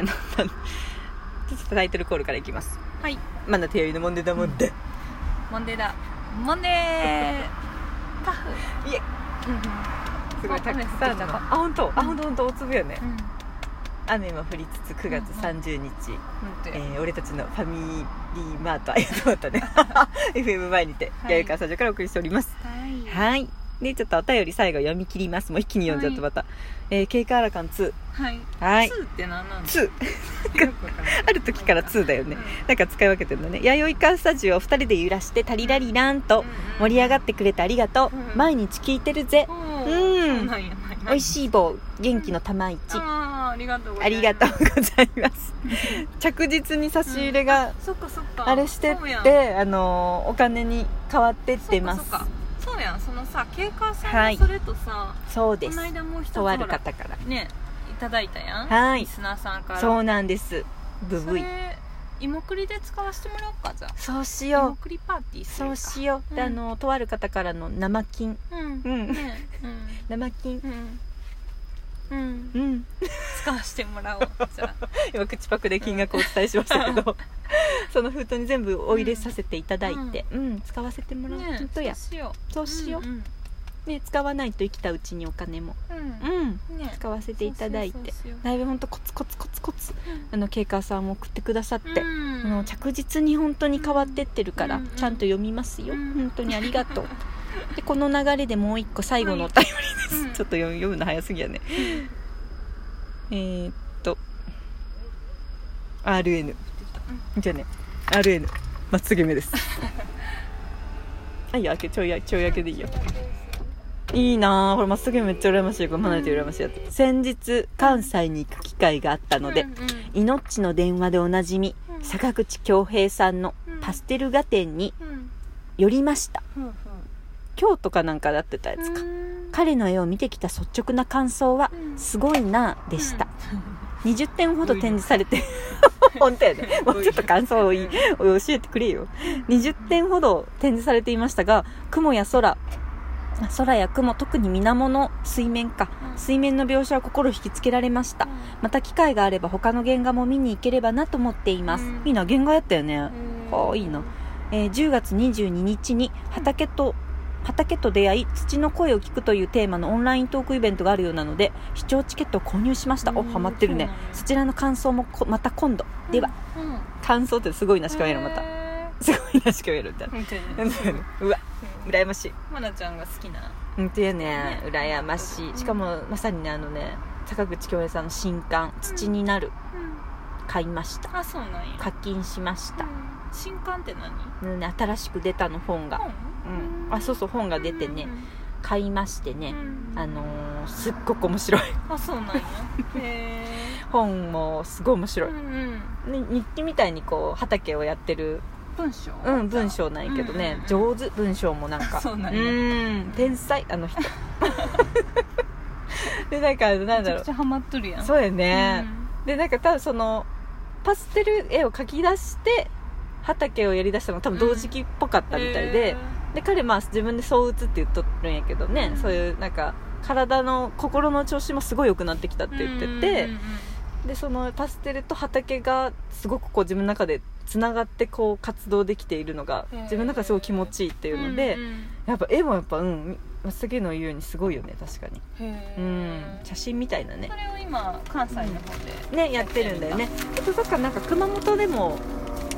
あのちょっとタイトルコールからいきます。はい。まだ手寄りのもんでだもんで、モンデーだ。モンデー。パフ。いえ。すごいたくさんの。あ本当？あ本当？本当大粒よね。うん。雨も降りつつ9月30日、本当え俺たちのファミリーマート。あやとった。ね FM 前にてはい。弥生川スタジオからお送りしております。はい。はいでちょっとお便り最後読み切ります。もう一気に読んじゃってまた、えー、ケイカーラカン2はい。はい。2って何なん2よくわからない。ある時から2だよね。うん。なんか使い分けてるのね。弥生川スタジオを2人で揺らしてタリラリランと盛り上がってくれてありがとう、うん。毎日聞いてるぜ。うん。うん。そうなんや。おいしい棒。元気の玉一。ありがとうござあいます。りがとうございます。着実に差し入れがあれしてってあのーお金に変わってってますやん。そのさ経過さはい。んのそれとさ、そうです。この間もう一つとある方から。ねいただいたやん。はい。リスナーさんから。そうなんです。ブブイ。芋栗で使わせてもらおうかじゃあ。そうし芋よ栗パーティーうするか。そうしよう、でうん。あのとある方からの生金。うん。うん。ね。生金。うんうん。うん。うん使わせてもらおう。じゃあ。今口パクで金額をお伝えしましたけど。その封筒に全部お入れさせていただいて、うん。使わせてもらう、ね本当や。そうしよう。そうしよう、んね、使わないと生きたうちにお金も。うん。うん。うんね使わせていただいて。だいぶ本当コツコツコツコツ。あのケイカーさんも送ってくださって、うん。あの着実に本当に変わってってるから、うんちゃんと読みますよ、うん。本当にありがとう。でこの流れでもう一個最後のお便りちょっと読む読むの早すぎやね。えー、っと RN じゃあね RN まっすぐ目です。はいやけちょいやちょいやけでいいよ。いいなあこれまっすぐめっちゃ羨ましい。これ離れて羨ましいやつ。先日関西に行く機会があったので、命の電話でおなじみうん。坂口恭平さんのパステル画展にうん寄りました。京都かなんかでやってたやつか。うん彼の絵を見てきた率直な感想はうん。すごいなでした。20点ほど展示されて本当やね。もうちょっと感想をい教えてくれよ。20点ほど展示されていましたが雲や空あ空や雲特に水面の水面か。うん。水面の描写は心引きつけられました。また機会があれば他の原画も見に行ければなと思っています、うん。いいな原画やったよね、うん。はあいいな、えー10月22日に畑と畑と出会い土の声を聞くというテーマのオンライントークイベントがあるようなので視聴チケットを購入しました。おうん。ハマってるね。そちらの感想もこまた今度。では、うん。感想ってすごいなしか見えるまた。へすごいなしか見えるみたいなうわ羨ましい。まなちゃんが好きな。本当やね。ね。羨ましうん。いしかもまさにねあのね坂口恭平さんの新刊「土になる」買いました。あそうなんや。課金しました、新刊って何？ね、新しく出たの本が、本？うん、あそうそう本が出てね。買いましてね、うん。あのーすっごく面白い。あそうなんや。へ 本もすごい面白い、えうん。ね日記みたいにこう畑をやってる。文章？うん文章なんやけどね、うん上手文章もなんか。そうなんや。ん。天才。あの人。でなんかなんめだろう。ちゃくちゃハマっとるやん。そうやね、うでなんか多分そのパステル絵を描き出して畑をやりだしたのが多分同時期っぽかったみたいで、へで彼まあ自分でそう打つって言っとるんやけどね、うん。そういうなんか体の心の調子もすごい良くなってきたってー言ってて、うんうんうんでそのパステルと畑がすごくこう自分の中でつながってこう活動できているのが自分の中ですごい気持ちいいっていうので、うんうんやっぱ絵もやっぱうんまっすぐの言うようにすごいよね確かに。へうーん。写真みたいなね。それを今関西の方でねやってるんだよね。あとだからなんか熊本でも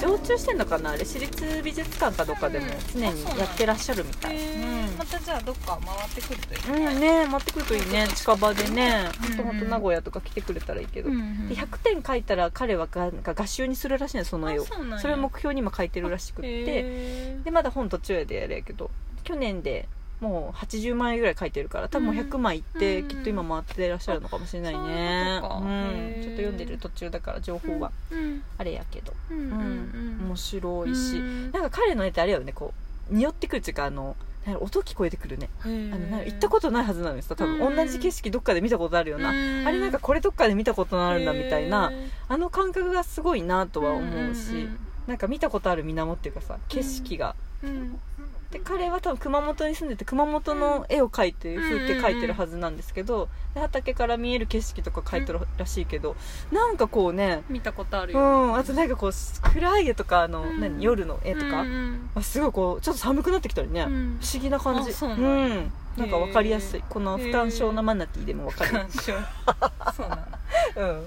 常駐してんのかな？あれ私立美術館かどっかでも常にやってらっしゃるみたい、へー。またじゃあどっか回ってくるといいうん、うんね持ってくるといいね近場でね。うん。ほんとほんと名古屋とか来てくれたらいいけど、うんうんで100点描いたら彼はがなんか画集にするらしいのその絵を。あそれを目標に今描いてるらしくって。でまだ本途中でやるやけど。去年でもう80枚ぐらい書いてるから多分もう100枚いって、うん。きっと今回ってらっしゃるのかもしれないね。そうん。ちょっと読んでる途中だから情報は。うん。あれやけど、うん面白いし、うん。なんか彼の絵ってあれよねこう匂ってくるっていうかあの音聞こえてくるね。あのなんか行ったことないはずなんですよ多分。うん。同じ景色どっかで見たことあるような、うん。あれなんかこれどっかで見たことあるんだみたいな。あの感覚がすごいなとは思うし、なんか見たことある水面っていうかさ景色が。うんで彼は多分熊本に住んでて熊本の絵を描いて風景描いてるはずなんですけど、で畑から見える景色とか描いてるらしいけど、なんかこうね見たことあるうよ、んあとなんかこう暗い絵とかあの、うん。何夜の絵とか、うんうんあすごいこうちょっと寒くなってきたりね、うん。不思議な感じ。うなんなんか分かりやすい。この不干渉なマナティーでも分かる、そうなの うん、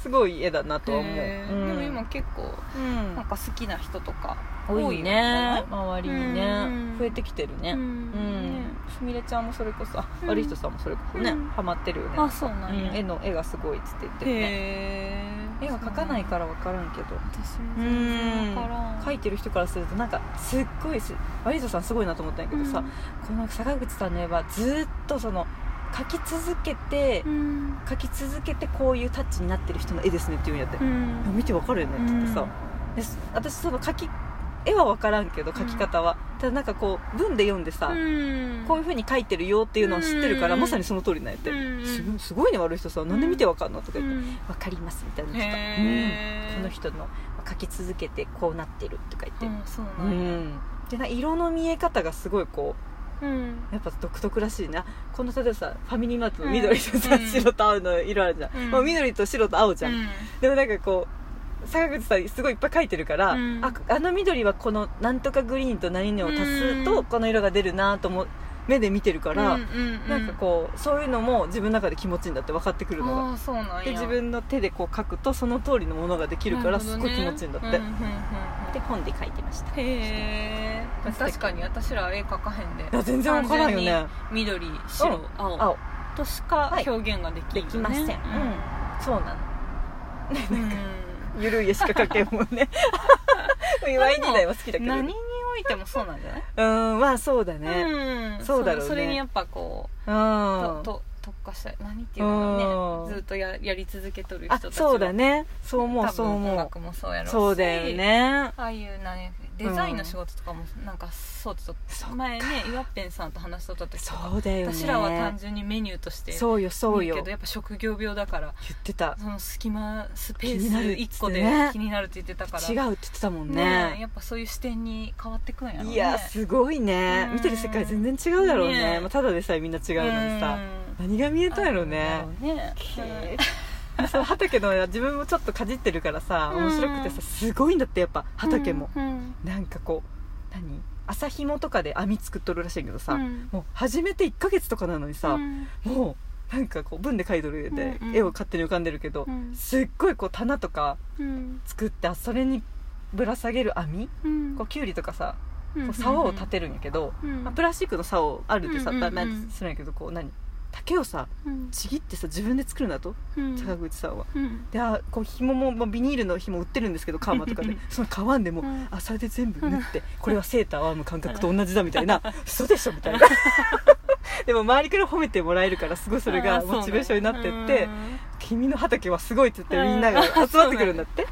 すごい絵だなとは思う、うん。でも今結構うん。なんか好きな人とか多いね。周りにね、うん。増えてきてるね。ううん。んすみれちゃんもそれこそあ、うん。悪い人さんもそれこそね、うん。ハマってるよね。あそうなんや。うん。絵の絵がすごいっつって言ってるね。絵は描かないから分からんけど。私もう全然ん。分からん。描いてる人からするとなんかすっごいす悪い人さんすごいなと思ったんやけどさ、この坂口さんの絵はずっとその描き続けてうん。描き続けてこういうタッチになってる人の絵ですねって言うんやって、うん。見てわかるよねって言ってさ、です私その描き絵は分からんけど描き方は、ただなんかこう文で読んでさ、うん。こういう風に描いてるよっていうのは知ってるから、うん。まさにその通りなんやって、うん。すごいすごいね悪い人さなんで見てわかんのとか言って、うん。分かりますみたいな言ってた、へー。うん、この人の描き続けてこうなってるとか言って、うんでな色の見え方がすごいこうん。うやっぱ独特らしいなこの例えばさファミリーマートの緑とさ、うん。白と青の色あるじゃん、うん。もう緑と白と青じゃん、うん。でもなんかこう坂口さんすごいいっぱい描いてるから、うん。ああの緑はこのなんとかグリーンと何々を足すとうん。この色が出るなと思う目で見てるから、うんうんなんかこうそういうのも自分の中で気持ちいいんだって分かってくるのが。ああそうなんや。で自分の手でこう描くとその通りのものができるからすごい気持ちいいんだって、なるほどねうんうんうん。で本で描いてました。へえ確かに。私ら絵描かへんで。いや全然分からんよね。緑白、うん。青。青。としか表現ができる、ね。できません、うん。そうなの。うん。ゆるい絵しか描けんもんね。ワイ時代は好きだけど。何においてもそうなんじゃない？うんまあそうだね。うん。そうだろうね。それにやっぱこう、うん。とと特化した何っていうのうん。ねずっとややり続けとる人あたちはそうだね。そう思うそう思う。楽もそうやろうしそうだよね。ああいう何デザインの仕事とかもなんかそうちょっと前ね岩っぺんさんと話しとった時とかそうだよね。私らは単純にメニューとしてそうよそうよ。けどやっぱ職業病だから言ってた。その隙間スペース1個で気になるって言ってたから。違うって言ってたもんね。ねやっぱそういう視点に変わってくんやろうね。いやすごいね。うん。見てる世界全然違うだろうね。ねまあただでさえみんな違うのにさ。何が見えたんやろうね。ね。へ その畑の自分もちょっとかじってるからさうん面白くてさすごいんだってやっぱ畑も、うんなんかこう何？朝紐とかで網作っとるらしいけどさ、うん。もう始めて1ヶ月とかなのにさ、うん。もうなんかこう文で描いとるで、うんうん。絵を勝手に浮かんでるけど、うん。すっごいこう棚とかうん。作ってあそれにぶら下げる網、うん。こうキュウリとかさうんこう竿を立てるんやけど、うん。まあ、プラスチックの竿あるってさ、うんうんうんするんやけどこう何？竹をさうん。ちぎってさ自分で作るんだとうん。坂口さんは。うん。であこう紐も、まあ、ビニールの紐売ってるんですけどカーマとかで。その皮でも、うん。あそれで全部縫ってこれはセーターを編む感覚と同じだみたいな。嘘でしょみたいな。でも周りから褒めてもらえるからすごいそれがモチベーションになってってや君の畑はすごいって言ってみんなが集まってくるんだって。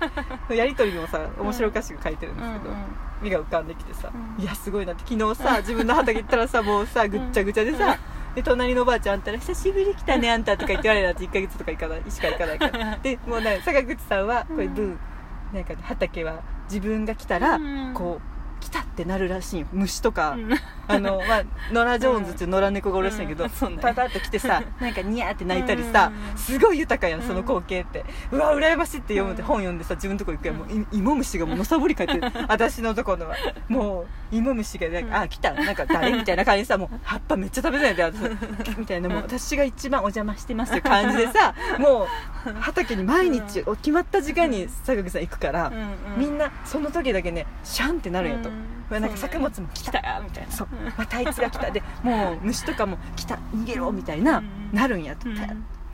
やり取りもさ面白おかしく書いてるんですけど、目が浮かんできてさ、うん。いやすごいなって。昨日さ自分の畑行ったらさもうさぐっちゃぐちゃでさで隣のおばあちゃんあんたら「久しぶり来たねあんた」とか言って言われるなって1ヶ月とか行かないしか行かないから。でもうなんか坂口さんはこれうん。文なんか畑は自分が来たらうん。こう来たってなるらしいよ。虫とか、うん。あのまあノラ・ジョーンズっていう野良猫がおるらしいんだけど、うん。そうね。パタッと来てさなんかニヤーって泣いたりさ、うん。すごい豊かやんそのうん光景って、うわ羨ましいって読むってうん。本読んでさ自分のとこ行くやん。もうい芋虫がもうのさぼりかいてる。私のとこのは。もう芋虫がなんか、うん。あ来た。なんか誰みたいな感じでさもう葉っぱめっちゃ食べたいんだよ私みたいなもう私が一番お邪魔してますって感じでさ もう畑に毎日決まった時間に坂口さん行くから、みんなその時だけねシャンってなるんやと、うん。なんか作物も来たみたいな。そう。うんまたあいつが来た。でもう虫とかも来た。逃げろみたいな、うんなるんやと、うん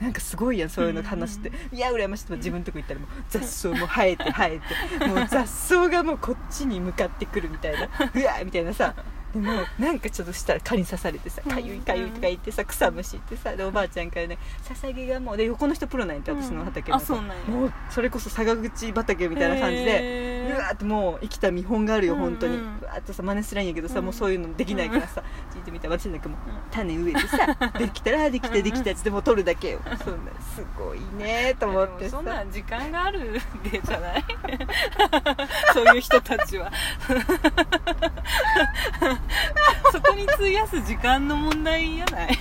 なんかすごいやんそういうの話して、いや羨ましいと自分のとこ行ったらもう雑草も生えて生えて。もう雑草がもうこっちに向かってくるみたいな。うわーみたいなさでもなんかちょっとしたら蚊に刺されてさ「かゆいかゆい」とか言ってさ草むしってさでおばあちゃんからね「ささげがもう」で横の人プロなんやって私の畑の、あそうなんや。もうそれこそ佐賀口畑みたいな感じでうわーってもう生きた見本があるようん本当に、うんうわーっとさ真似すらんやけどさ、うんもうそういうのできないからさ、聞いてみたら私なんかもううん。種植えてさ できたらできたできたやつでもう取るだけよ。そんなすごいねと思ってさ。そんなん時間があるでじゃない？そういう人たちは そこに費やす時間の問題やない。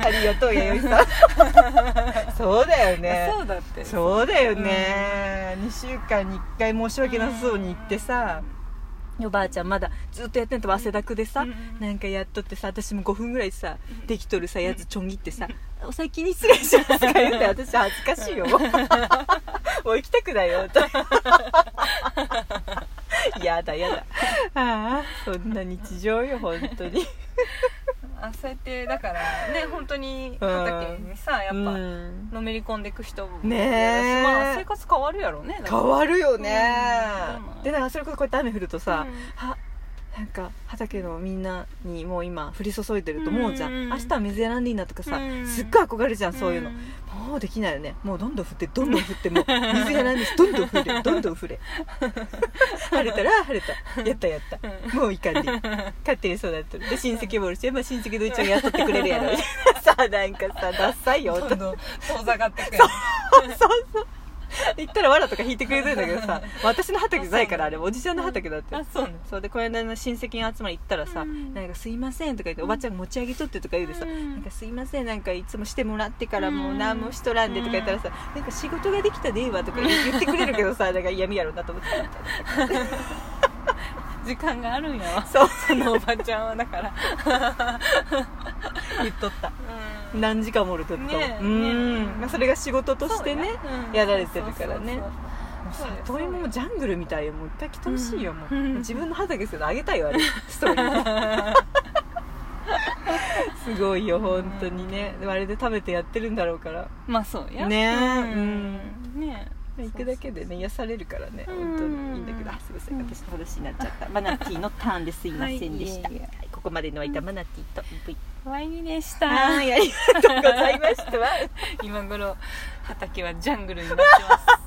ありがとう弥生さん。そうだよね。そうだって。そうだよね、2週間に1回申し訳なさそうに言ってさ、おばあちゃんまだずっとやってんと汗だくでさ、うんなんかやっとってさ私も5分ぐらいさできとるさやつちょんぎってさ「お先に失礼します」とか言って私恥ずかしいよ。もう行きたくないよと やだやだ。ああそんな日常よ本当に。あそうやってだからね本当に畑にさやっぱうん。のめり込んでいく人もねえ。まあ生活変わるやろうね変わるよね、うん。でなんかそれこそこうやって雨降るとさ、うん。あなんか畑のみんなにもう今降り注いでると思うじゃん、うん明日は水やらんでいいなとかさ、うん。すっごい憧れるじゃんそういうの、もうできないよねもうどんどん降ってどんどん降ってもう水やらんでどんどん降れどんどん降れ。晴れたら晴れた。やったやった、もういかんで勝手にそうなってる。で親戚もおるし、まあ、親戚のうちは雇ってくれるやろ。さあなんかさダッサいよ。どんどん遠ざかってくやん。そうそう 言ったらわらとか引いてくれるんだけどさ私の畑じゃないからあれおじちゃんの畑だって。あそうねそうでこの間の親戚の集まり行ったらさ「うん。なんかすいません」とか言っておばちゃんが持ち上げとってとか言うでさ「うん。なんかすいませんなんかいつもしてもらってからもううん何もしとらんで」とか言ったらさ「なんか仕事ができたでいいわ」とか言ってくれるけどさ なんか嫌味やろうなと思って。時間があるんやわ。そう。そのおばちゃんはだから。言っとった。うん何時間もおると。ったわねえうん、まあ、それが仕事としてねうん。やられてるからね。そうそうそう里芋もジャングルみたいよ。もう一回来てほしいよ、もううん自分の畑ですけどあげたいよあれストーリー。すごいよ本当にね。でもあれで食べてやってるんだろうから。まあそうや。ねえ。うん。ね行くだけでね癒されるからね。うん。本当にいいんだけど。あすいません。私の話になっちゃった。マナティーのターンですいませんでした、はいここまでの間マナティーと V ワイニでした。はいありがとうございました。わ今頃畑はジャングルになってます